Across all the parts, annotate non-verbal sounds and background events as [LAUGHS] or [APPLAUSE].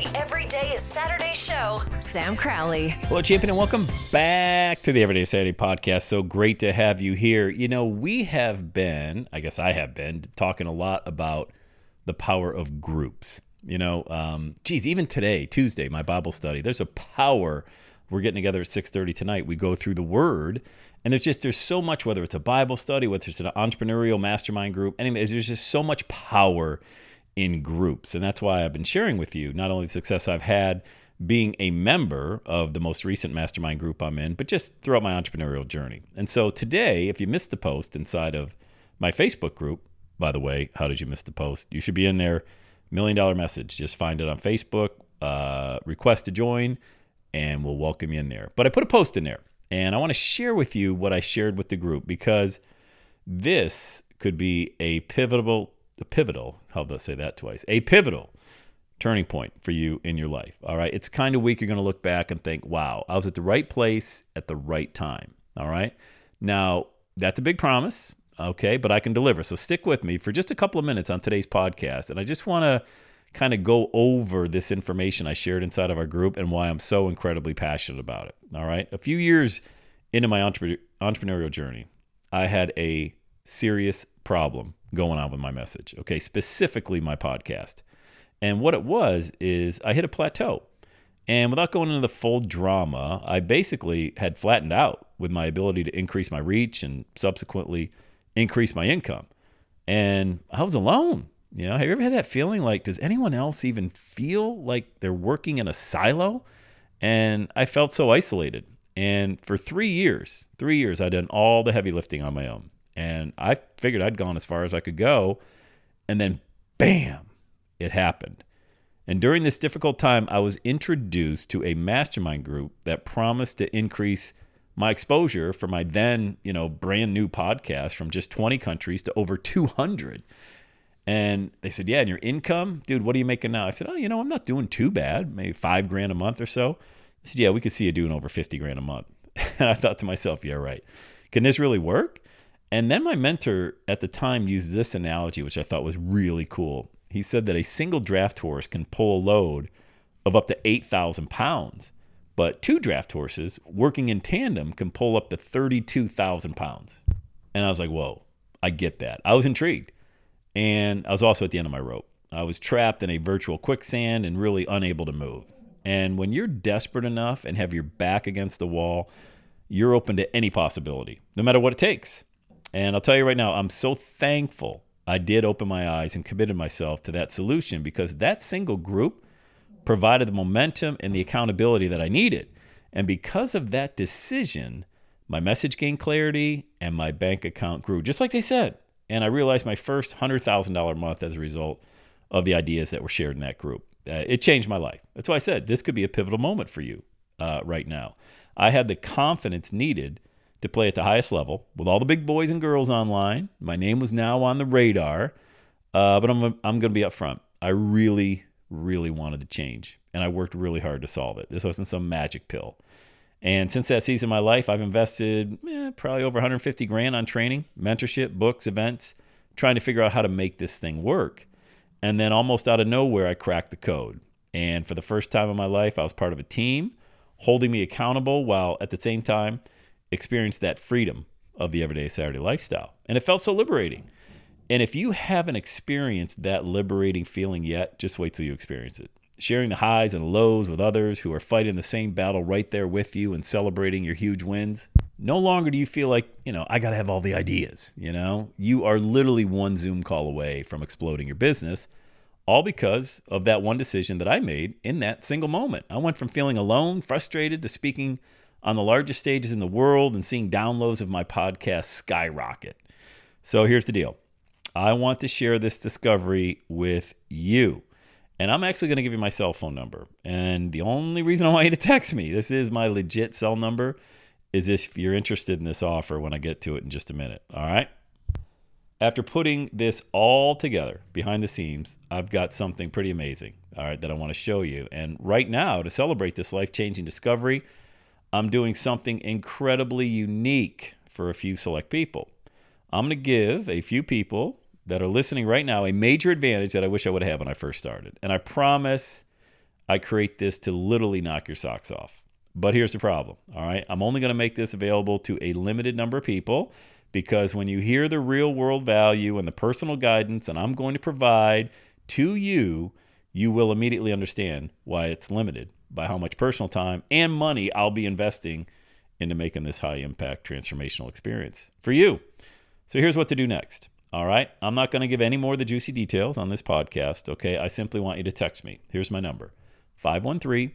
The Everyday is Saturday show, Sam Crowley. Hello, champion, and welcome back to the Everyday Saturday podcast. So great to have you here. You know, we have been, I guess I have been, talking a lot about the power of groups. You know, um, geez, even today, Tuesday, my Bible study, there's a power. We're getting together at 6:30 tonight. We go through the Word, and there's just there's so much. Whether it's a Bible study, whether it's an entrepreneurial mastermind group, anything, there's just so much power in groups. And that's why I've been sharing with you not only the success I've had being a member of the most recent mastermind group I'm in, but just throughout my entrepreneurial journey. And so today, if you missed the post inside of my Facebook group, by the way, how did you miss the post? You should be in there. Million dollar message. Just find it on Facebook, uh, request to join, and we'll welcome you in there. But I put a post in there, and I want to share with you what I shared with the group because this could be a pivotal a pivotal, how about I say that twice? A pivotal turning point for you in your life. All right. It's kind of week you're going to look back and think, wow, I was at the right place at the right time. All right. Now, that's a big promise. Okay. But I can deliver. So stick with me for just a couple of minutes on today's podcast. And I just want to kind of go over this information I shared inside of our group and why I'm so incredibly passionate about it. All right. A few years into my entre- entrepreneurial journey, I had a serious problem going on with my message. Okay, specifically my podcast. And what it was is I hit a plateau. And without going into the full drama, I basically had flattened out with my ability to increase my reach and subsequently increase my income. And I was alone. You know, have you ever had that feeling like, does anyone else even feel like they're working in a silo? And I felt so isolated. And for three years, three years, I'd done all the heavy lifting on my own. And I figured I'd gone as far as I could go. And then, bam, it happened. And during this difficult time, I was introduced to a mastermind group that promised to increase my exposure for my then, you know, brand new podcast from just 20 countries to over 200. And they said, Yeah, and your income, dude, what are you making now? I said, Oh, you know, I'm not doing too bad, maybe five grand a month or so. They said, Yeah, we could see you doing over 50 grand a month. [LAUGHS] And I thought to myself, Yeah, right. Can this really work? And then my mentor at the time used this analogy, which I thought was really cool. He said that a single draft horse can pull a load of up to 8,000 pounds, but two draft horses working in tandem can pull up to 32,000 pounds. And I was like, whoa, I get that. I was intrigued. And I was also at the end of my rope. I was trapped in a virtual quicksand and really unable to move. And when you're desperate enough and have your back against the wall, you're open to any possibility, no matter what it takes. And I'll tell you right now, I'm so thankful I did open my eyes and committed myself to that solution because that single group provided the momentum and the accountability that I needed. And because of that decision, my message gained clarity and my bank account grew, just like they said. And I realized my first $100,000 month as a result of the ideas that were shared in that group. Uh, it changed my life. That's why I said this could be a pivotal moment for you uh, right now. I had the confidence needed to play at the highest level with all the big boys and girls online. My name was now on the radar, uh, but I'm, I'm going to be upfront. I really, really wanted to change, and I worked really hard to solve it. This wasn't some magic pill. And since that season of my life, I've invested eh, probably over 150 grand on training, mentorship, books, events, trying to figure out how to make this thing work. And then almost out of nowhere, I cracked the code. And for the first time in my life, I was part of a team holding me accountable while at the same time experienced that freedom of the everyday Saturday lifestyle. And it felt so liberating. And if you haven't experienced that liberating feeling yet, just wait till you experience it. Sharing the highs and lows with others who are fighting the same battle right there with you and celebrating your huge wins, No longer do you feel like, you know, I got to have all the ideas, you know? You are literally one Zoom call away from exploding your business, all because of that one decision that I made in that single moment. I went from feeling alone, frustrated, to speaking on the largest stages in the world and seeing downloads of my podcast skyrocket. So here's the deal I want to share this discovery with you. And I'm actually going to give you my cell phone number. And the only reason I want you to text me, this is my legit cell number, is if you're interested in this offer when I get to it in just a minute. All right. After putting this all together behind the scenes, I've got something pretty amazing, all right, that I want to show you. And right now, to celebrate this life changing discovery, I'm doing something incredibly unique for a few select people. I'm going to give a few people that are listening right now a major advantage that I wish I would have when I first started. And I promise I create this to literally knock your socks off. But here's the problem, all right? I'm only going to make this available to a limited number of people because when you hear the real world value and the personal guidance and I'm going to provide to you, you will immediately understand why it's limited by how much personal time and money I'll be investing into making this high impact transformational experience for you. So here's what to do next. All right. I'm not going to give any more of the juicy details on this podcast. Okay. I simply want you to text me. Here's my number 513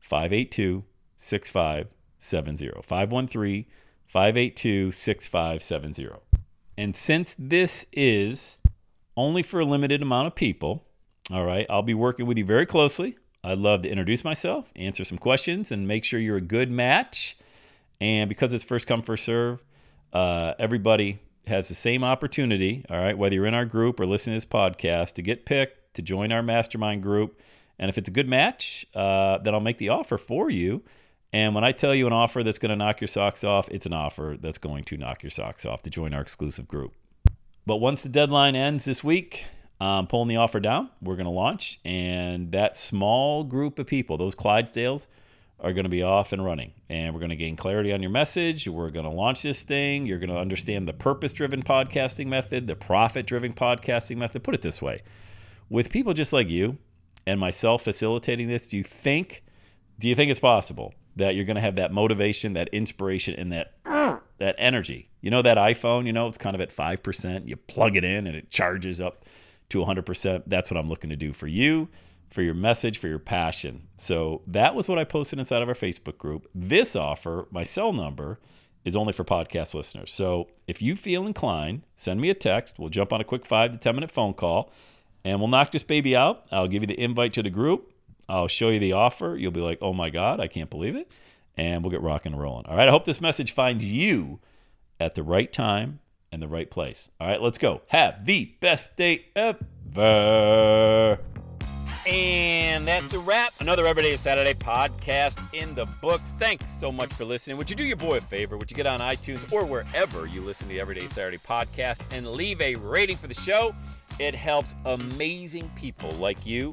582 6570. 513 582 6570. And since this is only for a limited amount of people, all right, I'll be working with you very closely. I'd love to introduce myself, answer some questions, and make sure you're a good match. And because it's first come, first serve, uh, everybody has the same opportunity, all right, whether you're in our group or listening to this podcast, to get picked, to join our mastermind group. And if it's a good match, uh, then I'll make the offer for you. And when I tell you an offer that's going to knock your socks off, it's an offer that's going to knock your socks off to join our exclusive group. But once the deadline ends this week, I'm pulling the offer down. We're going to launch. And that small group of people, those Clydesdales, are going to be off and running. And we're going to gain clarity on your message. We're going to launch this thing. You're going to understand the purpose driven podcasting method, the profit driven podcasting method. Put it this way with people just like you and myself facilitating this, do you think? Do you think it's possible that you're going to have that motivation, that inspiration, and that that energy? You know that iPhone, you know, it's kind of at 5%. You plug it in and it charges up to 100%. That's what I'm looking to do for you for your message, for your passion. So that was what I posted inside of our Facebook group. This offer, my cell number, is only for podcast listeners. So if you feel inclined, send me a text. We'll jump on a quick five to 10 minute phone call and we'll knock this baby out. I'll give you the invite to the group. I'll show you the offer. You'll be like, oh my God, I can't believe it. And we'll get rocking and rolling. All right. I hope this message finds you at the right time and the right place. All right. Let's go. Have the best day ever. And that's a wrap. Another Everyday Saturday podcast in the books. Thanks so much for listening. Would you do your boy a favor? Would you get on iTunes or wherever you listen to Everyday Saturday podcast and leave a rating for the show? It helps amazing people like you